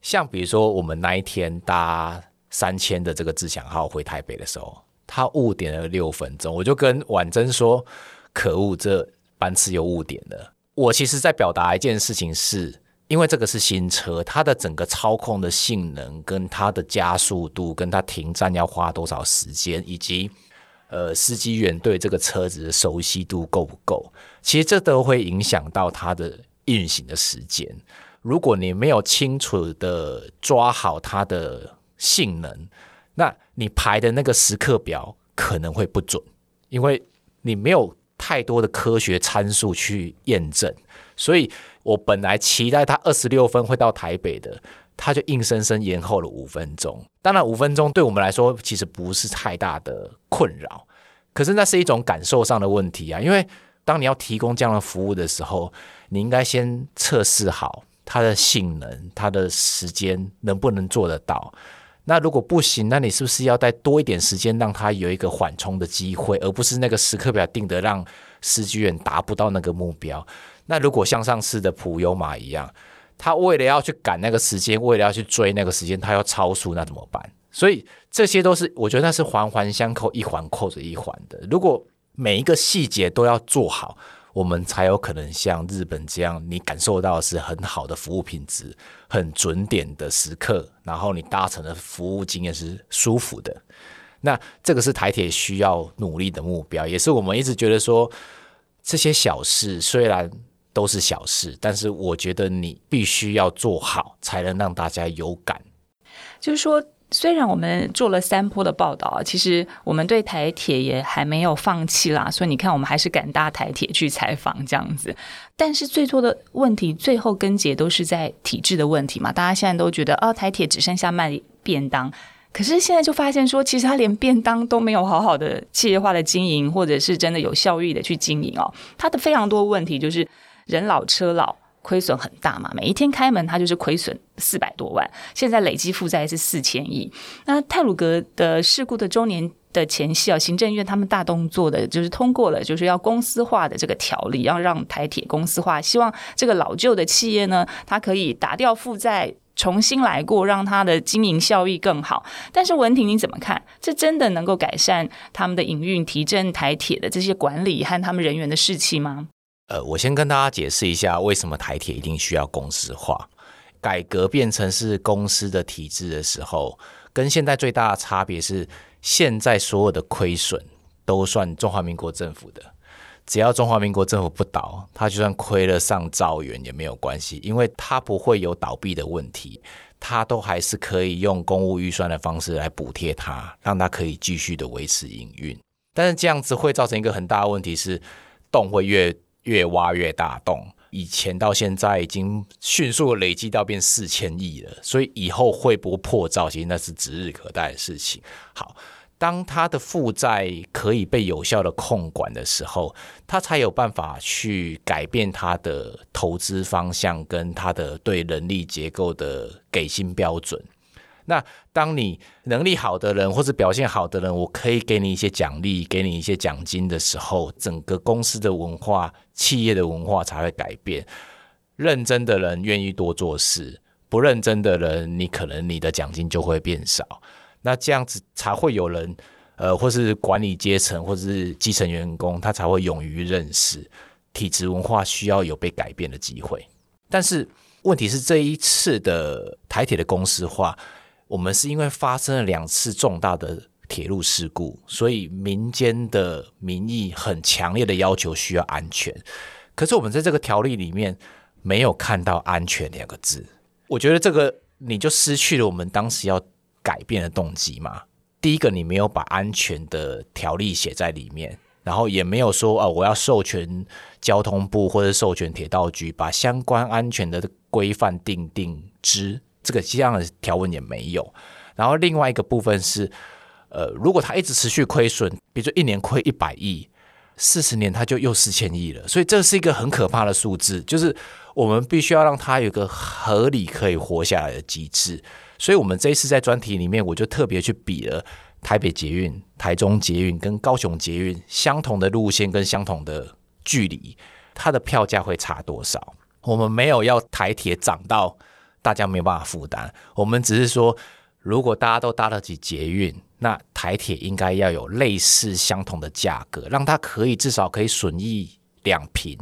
Speaker 2: 像比如说我们那一天搭三千的这个自强号回台北的时候，他误点了六分钟，我就跟婉珍说，可恶，这班次又误点了。我其实在表达一件事情是。因为这个是新车，它的整个操控的性能、跟它的加速度、跟它停站要花多少时间，以及呃司机员对这个车子的熟悉度够不够，其实这都会影响到它的运行的时间。如果你没有清楚的抓好它的性能，那你排的那个时刻表可能会不准，因为你没有太多的科学参数去验证，所以。我本来期待他二十六分会到台北的，他就硬生生延后了五分钟。当然，五分钟对我们来说其实不是太大的困扰，可是那是一种感受上的问题啊。因为当你要提供这样的服务的时候，你应该先测试好它的性能、它的时间能不能做得到。那如果不行，那你是不是要再多一点时间，让他有一个缓冲的机会，而不是那个时刻表定的让司机员达不到那个目标？那如果像上次的普优马一样，他为了要去赶那个时间，为了要去追那个时间，他要超速，那怎么办？所以这些都是我觉得那是环环相扣，一环扣着一环的。如果每一个细节都要做好，我们才有可能像日本这样，你感受到是很好的服务品质，很准点的时刻，然后你搭乘的服务经验是舒服的。那这个是台铁需要努力的目标，也是我们一直觉得说这些小事虽然。都是小事，但是我觉得你必须要做好，才能让大家有感。
Speaker 1: 就是说，虽然我们做了三波的报道，其实我们对台铁也还没有放弃啦。所以你看，我们还是敢搭台铁去采访这样子。但是最多的问题，最后根结都是在体制的问题嘛。大家现在都觉得，哦，台铁只剩下卖便当。可是现在就发现说，其实他连便当都没有好好的企业化的经营，或者是真的有效率的去经营哦。他的非常多问题就是。人老车老，亏损很大嘛。每一天开门，它就是亏损四百多万。现在累计负债是四千亿。那泰鲁格的事故的周年的前夕啊，行政院他们大动作的，就是通过了，就是要公司化的这个条例，要让台铁公司化，希望这个老旧的企业呢，它可以打掉负债，重新来过，让它的经营效益更好。但是文婷你怎么看？这真的能够改善他们的营运，提振台铁的这些管理和他们人员的士气吗？
Speaker 2: 呃，我先跟大家解释一下，为什么台铁一定需要公司化？改革变成是公司的体制的时候，跟现在最大的差别是，现在所有的亏损都算中华民国政府的，只要中华民国政府不倒，他就算亏了上兆元也没有关系，因为他不会有倒闭的问题，他都还是可以用公务预算的方式来补贴他，让他可以继续的维持营运。但是这样子会造成一个很大的问题是，洞会越越挖越大洞，以前到现在已经迅速累积到变四千亿了，所以以后会不会破兆，其实那是指日可待的事情。好，当他的负债可以被有效的控管的时候，他才有办法去改变他的投资方向跟他的对人力结构的给薪标准。那当你能力好的人或者表现好的人，我可以给你一些奖励，给你一些奖金的时候，整个公司的文化、企业的文化才会改变。认真的人愿意多做事，不认真的人，你可能你的奖金就会变少。那这样子才会有人，呃，或是管理阶层或是基层员工，他才会勇于认识体制文化需要有被改变的机会。但是问题是这一次的台铁的公司化。我们是因为发生了两次重大的铁路事故，所以民间的民意很强烈的要求需要安全。可是我们在这个条例里面没有看到“安全”两个字，我觉得这个你就失去了我们当时要改变的动机嘛。第一个，你没有把安全的条例写在里面，然后也没有说哦，我要授权交通部或者授权铁道局把相关安全的规范定定之。这个这样的条文也没有，然后另外一个部分是，呃，如果它一直持续亏损，比如说一年亏一百亿，四十年它就又四千亿了，所以这是一个很可怕的数字。就是我们必须要让它有个合理可以活下来的机制。所以，我们这一次在专题里面，我就特别去比了台北捷运、台中捷运跟高雄捷运相同的路线跟相同的距离，它的票价会差多少？我们没有要台铁涨到大家没有办法负担，我们只是说，如果大家都搭得起捷运，那台铁应该要有类似相同的价格，让它可以至少可以损益两平，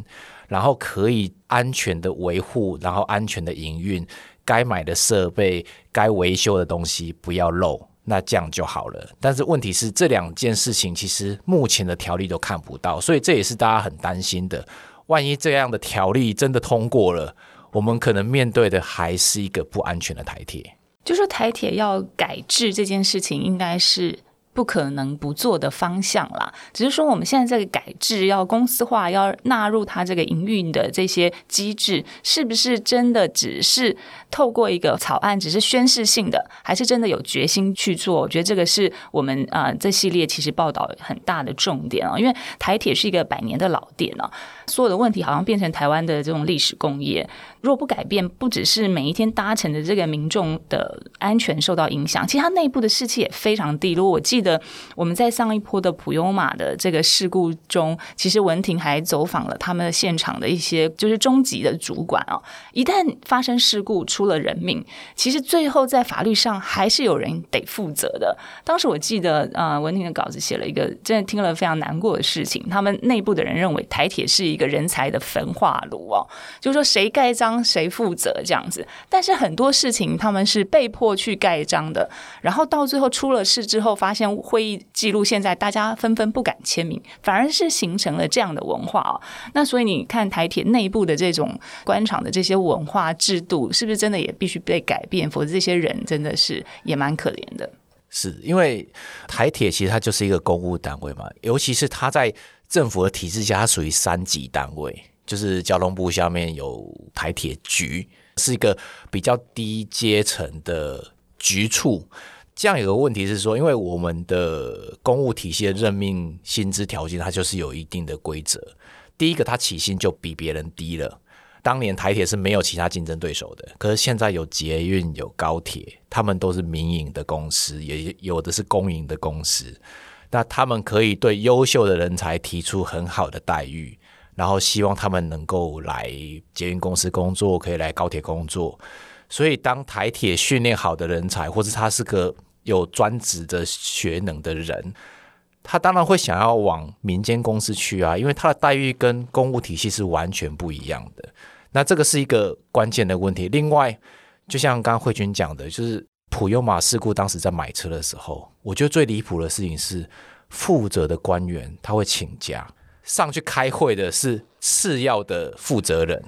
Speaker 2: 然后可以安全的维护，然后安全的营运。该买的设备、该维修的东西不要漏，那这样就好了。但是问题是，这两件事情其实目前的条例都看不到，所以这也是大家很担心的。万一这样的条例真的通过了，我们可能面对的还是一个不安全的台铁。
Speaker 1: 就说台铁要改制这件事情，应该是。不可能不做的方向啦，只是说我们现在这个改制要公司化，要纳入它这个营运的这些机制，是不是真的只是透过一个草案，只是宣示性的，还是真的有决心去做？我觉得这个是我们啊这系列其实报道很大的重点啊，因为台铁是一个百年的老店啊。所有的问题好像变成台湾的这种历史工业，若不改变，不只是每一天搭乘的这个民众的安全受到影响，其实它内部的士气也非常低落。我记得我们在上一波的普悠玛的这个事故中，其实文婷还走访了他们现场的一些就是中级的主管啊。一旦发生事故出了人命，其实最后在法律上还是有人得负责的。当时我记得啊，文婷的稿子写了一个真的听了非常难过的事情，他们内部的人认为台铁是一。一个人才的焚化炉哦，就是说谁盖章谁负责这样子。但是很多事情他们是被迫去盖章的，然后到最后出了事之后，发现会议记录现在大家纷纷不敢签名，反而是形成了这样的文化哦。那所以你看台铁内部的这种官场的这些文化制度，是不是真的也必须被改变？否则这些人真的是也蛮可怜的。
Speaker 2: 是因为台铁其实它就是一个公务单位嘛，尤其是它在。政府的体制下，它属于三级单位，就是交通部下面有台铁局，是一个比较低阶层的局处。这样有个问题是说，因为我们的公务体系的任命薪资条件，它就是有一定的规则。第一个，它起薪就比别人低了。当年台铁是没有其他竞争对手的，可是现在有捷运、有高铁，他们都是民营的公司，也有的是公营的公司。那他们可以对优秀的人才提出很好的待遇，然后希望他们能够来捷运公司工作，可以来高铁工作。所以，当台铁训练好的人才，或者他是个有专职的学能的人，他当然会想要往民间公司去啊，因为他的待遇跟公务体系是完全不一样的。那这个是一个关键的问题。另外，就像刚刚慧君讲的，就是。普悠玛事故当时在买车的时候，我觉得最离谱的事情是，负责的官员他会请假上去开会的是次要的负责人，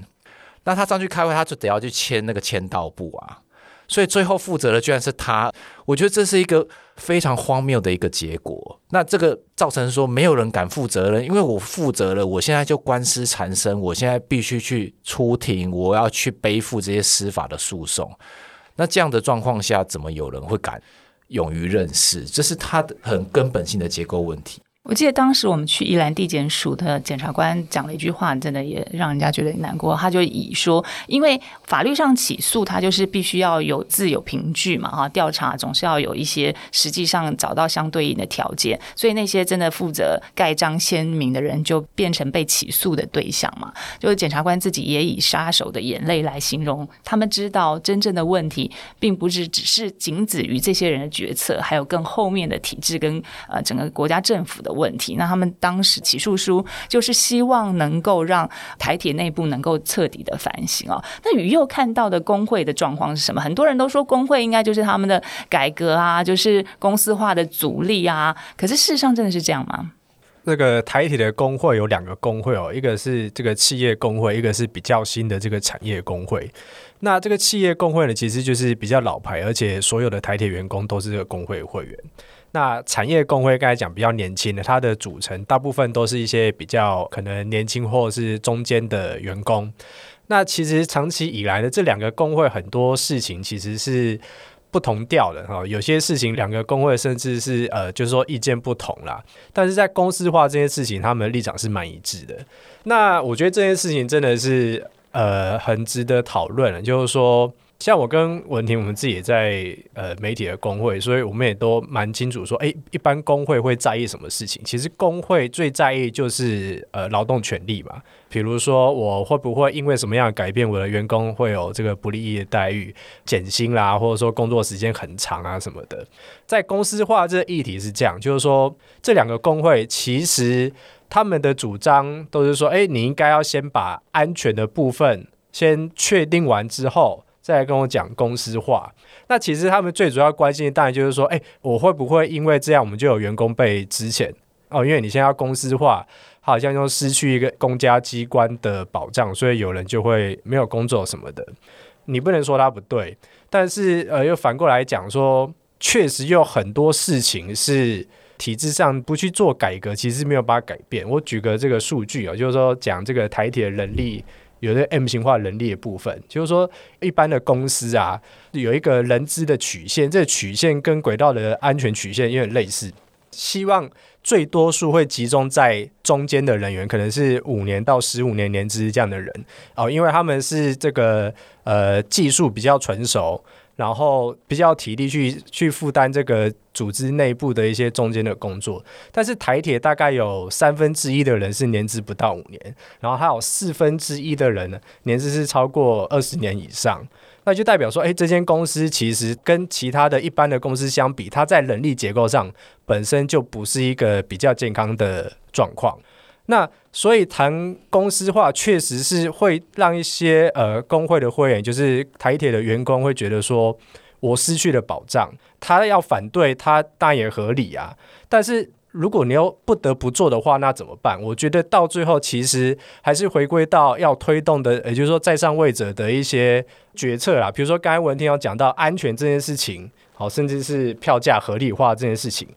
Speaker 2: 那他上去开会，他就得要去签那个签到簿啊，所以最后负责的居然是他，我觉得这是一个非常荒谬的一个结果。那这个造成说没有人敢负责任，因为我负责了，我现在就官司缠身，我现在必须去出庭，我要去背负这些司法的诉讼。那这样的状况下，怎么有人会敢勇于认识？这是他的很根本性的结构问题。
Speaker 1: 我记得当时我们去宜兰地检署的检察官讲了一句话，真的也让人家觉得难过。他就以说，因为法律上起诉他就是必须要有自有凭据嘛，哈，调查总是要有一些实际上找到相对应的条件，所以那些真的负责盖章签名的人就变成被起诉的对象嘛。就是检察官自己也以杀手的眼泪来形容，他们知道真正的问题并不是只是仅止于这些人的决策，还有更后面的体制跟呃整个国家政府的。问题，那他们当时起诉书就是希望能够让台铁内部能够彻底的反省哦。那宇佑看到的工会的状况是什么？很多人都说工会应该就是他们的改革啊，就是公司化的阻力啊。可是事实上真的是这样吗？
Speaker 3: 那个台铁的工会有两个工会哦，一个是这个企业工会，一个是比较新的这个产业工会。那这个企业工会呢，其实就是比较老牌，而且所有的台铁员工都是这个工会会员。那产业工会刚才讲比较年轻的，它的组成大部分都是一些比较可能年轻或是中间的员工。那其实长期以来的这两个工会很多事情其实是不同调的哈，有些事情两个工会甚至是呃，就是说意见不同啦。但是在公司化这件事情，他们的立场是蛮一致的。那我觉得这件事情真的是呃很值得讨论了，就是说。像我跟文婷，我们自己也在呃媒体的工会，所以我们也都蛮清楚说，哎，一般工会会在意什么事情？其实工会最在意就是呃劳动权利嘛，比如说我会不会因为什么样的改变，我的员工会有这个不利益的待遇、减薪啦，或者说工作时间很长啊什么的。在公司化这个议题是这样，就是说这两个工会其实他们的主张都是说，哎，你应该要先把安全的部分先确定完之后。再来跟我讲公司化，那其实他们最主要关心的当然就是说，哎，我会不会因为这样，我们就有员工被支遣哦？因为你现在要公司化，好像又失去一个公家机关的保障，所以有人就会没有工作什么的。你不能说他不对，但是呃，又反过来讲说，确实有很多事情是体制上不去做改革，其实没有办法改变。我举个这个数据啊，就是说讲这个台铁的人力。有的 M 型化人力的部分，就是说一般的公司啊，有一个人资的曲线，这曲线跟轨道的安全曲线有点类似。希望最多数会集中在中间的人员，可能是五年到十五年年资这样的人哦，因为他们是这个呃技术比较成熟。然后比较体力去去负担这个组织内部的一些中间的工作，但是台铁大概有三分之一的人是年资不到五年，然后还有四分之一的人呢年资是超过二十年以上，那就代表说，哎，这间公司其实跟其他的一般的公司相比，它在人力结构上本身就不是一个比较健康的状况。那所以谈公司化，确实是会让一些呃工会的会员，就是台铁的员工会觉得说，我失去了保障，他要反对他当然也合理啊。但是如果你又不得不做的话，那怎么办？我觉得到最后其实还是回归到要推动的，也就是说在上位者的一些决策啦。比如说刚才文天要讲到安全这件事情，好，甚至是票价合理化这件事情。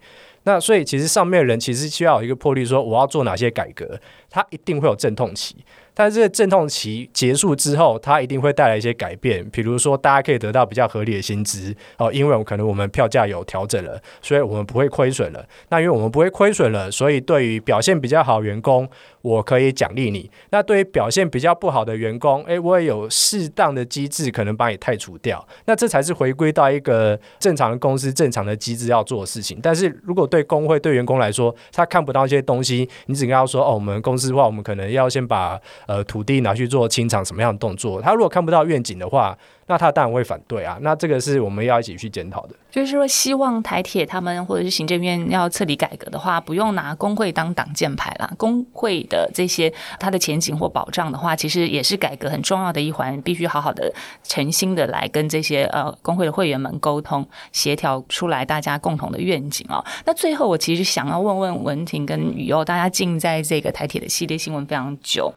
Speaker 3: 那所以其实上面的人其实需要有一个魄力，说我要做哪些改革，他一定会有阵痛期。但是阵痛期结束之后，它一定会带来一些改变，比如说大家可以得到比较合理的薪资哦，因为我可能我们票价有调整了，所以我们不会亏损了。那因为我们不会亏损了，所以对于表现比较好员工，我可以奖励你。那对于表现比较不好的员工，诶，我也有适当的机制可能把你汰除掉。那这才是回归到一个正常的公司正常的机制要做的事情。但是如果对工会对员工来说，他看不到一些东西，你只跟他说哦，我们公司的话，我们可能要先把呃，土地拿去做清场什么样的动作？他如果看不到愿景的话，那他当然会反对啊。那这个是我们要一起去检讨的。
Speaker 1: 就是说，希望台铁他们或者是行政院要彻底改革的话，不用拿工会当挡箭牌啦。工会的这些它的前景或保障的话，其实也是改革很重要的一环，必须好好的诚心的来跟这些呃工会的会员们沟通协调出来大家共同的愿景哦。那最后，我其实想要问问文婷跟雨佑，大家进在这个台铁的系列新闻非常久。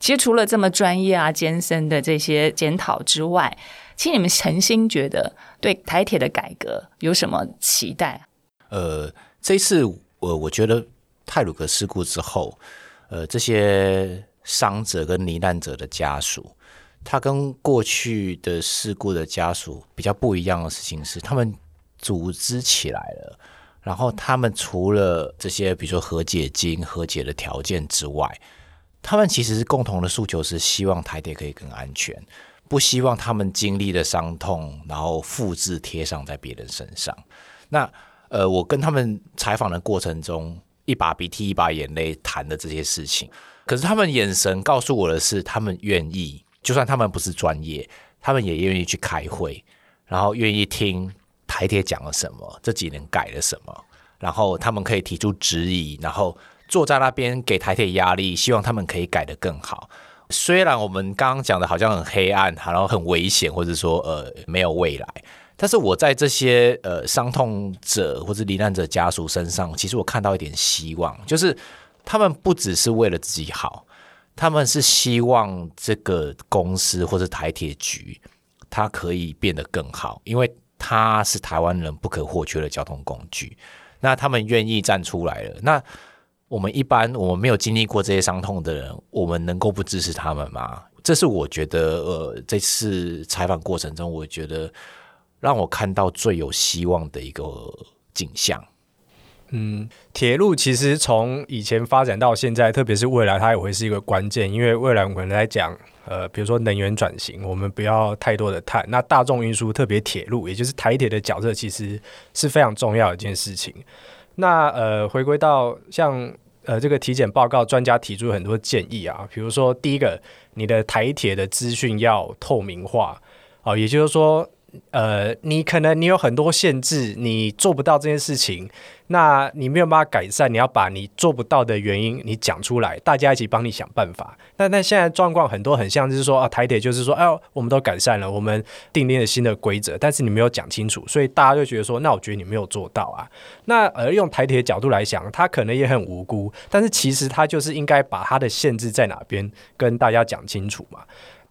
Speaker 1: 其实除了这么专业啊、艰深的这些检讨之外，其实你们诚心觉得对台铁的改革有什么期待？
Speaker 2: 呃，这一次我我觉得泰鲁格事故之后，呃，这些伤者跟罹难者的家属，他跟过去的事故的家属比较不一样的事情是，他们组织起来了，然后他们除了这些比如说和解金、和解的条件之外。他们其实是共同的诉求，是希望台铁可以更安全，不希望他们经历的伤痛，然后复制贴上在别人身上。那呃，我跟他们采访的过程中，一把鼻涕一把眼泪谈的这些事情，可是他们眼神告诉我的是，他们愿意，就算他们不是专业，他们也愿意去开会，然后愿意听台铁讲了什么，这几年改了什么，然后他们可以提出质疑，然后。坐在那边给台铁压力，希望他们可以改得更好。虽然我们刚刚讲的好像很黑暗，然后很危险，或者说呃没有未来，但是我在这些呃伤痛者或者罹难者家属身上，其实我看到一点希望，就是他们不只是为了自己好，他们是希望这个公司或者台铁局它可以变得更好，因为它是台湾人不可或缺的交通工具。那他们愿意站出来了，那。我们一般我们没有经历过这些伤痛的人，我们能够不支持他们吗？这是我觉得，呃，这次采访过程中，我觉得让我看到最有希望的一个景象。
Speaker 3: 嗯，铁路其实从以前发展到现在，特别是未来，它也会是一个关键，因为未来我们来讲，呃，比如说能源转型，我们不要太多的碳。那大众运输，特别铁路，也就是台铁的角色，其实是非常重要的一件事情。那呃，回归到像呃这个体检报告，专家提出很多建议啊，比如说第一个，你的台铁的资讯要透明化，哦，也就是说。呃，你可能你有很多限制，你做不到这件事情，那你没有办法改善，你要把你做不到的原因你讲出来，大家一起帮你想办法。那那现在状况很多很像，就是说啊，台铁就是说，哎，我们都改善了，我们订立了新的规则，但是你没有讲清楚，所以大家就觉得说，那我觉得你没有做到啊。那而用台铁的角度来想，他可能也很无辜，但是其实他就是应该把他的限制在哪边跟大家讲清楚嘛。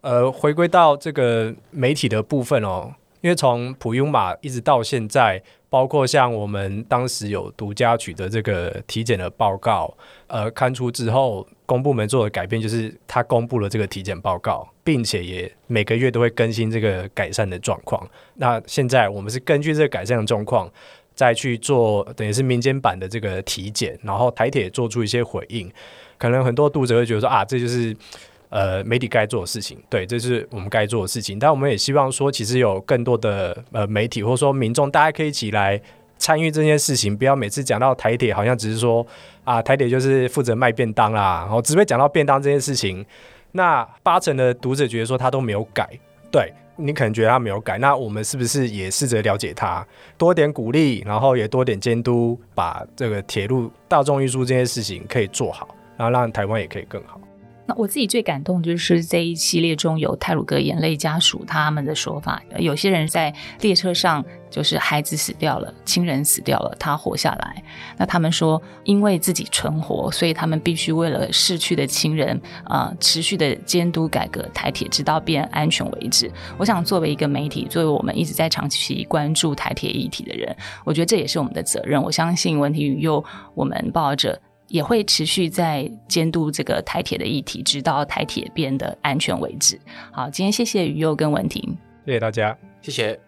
Speaker 3: 呃，回归到这个媒体的部分哦。因为从普悠玛一直到现在，包括像我们当时有独家取得这个体检的报告，呃，刊出之后，公部门做的改变就是他公布了这个体检报告，并且也每个月都会更新这个改善的状况。那现在我们是根据这个改善的状况，再去做等于是民间版的这个体检，然后台铁做出一些回应。可能很多读者会觉得说啊，这就是。呃，媒体该做的事情，对，这是我们该做的事情。但我们也希望说，其实有更多的呃媒体或者说民众，大家可以一起来参与这件事情，不要每次讲到台铁，好像只是说啊，台铁就是负责卖便当啦，然后只会讲到便当这件事情。那八成的读者觉得说他都没有改，对你可能觉得他没有改，那我们是不是也试着了解他，多点鼓励，然后也多点监督，把这个铁路大众运输这件事情可以做好，然后让台湾也可以更好。
Speaker 1: 那我自己最感动就是这一系列中有泰鲁格眼泪家属他们的说法，有些人在列车上就是孩子死掉了，亲人死掉了，他活下来。那他们说，因为自己存活，所以他们必须为了逝去的亲人啊，持续的监督改革台铁，直到变安全为止。我想，作为一个媒体，作为我们一直在长期关注台铁议题的人，我觉得这也是我们的责任。我相信文体与又，我们抱着。也会持续在监督这个台铁的议题，直到台铁变得安全为止。好，今天谢谢于佑跟文婷，
Speaker 3: 谢谢大家，
Speaker 2: 谢谢。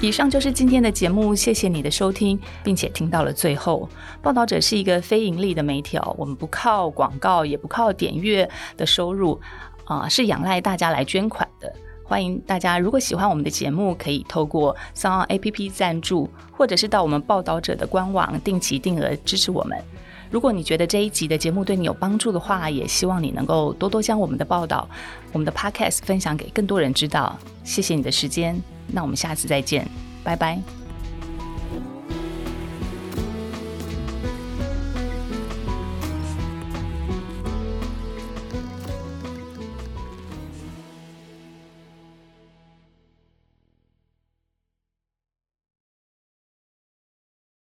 Speaker 1: 以上就是今天的节目，谢谢你的收听，并且听到了最后。报道者是一个非盈利的媒体哦，我们不靠广告，也不靠点阅的收入。啊，是仰赖大家来捐款的。欢迎大家，如果喜欢我们的节目，可以透过商 A P P 赞助，或者是到我们报道者的官网定期定额支持我们。如果你觉得这一集的节目对你有帮助的话，也希望你能够多多将我们的报道、我们的 Podcast 分享给更多人知道。谢谢你的时间，那我们下次再见，拜拜。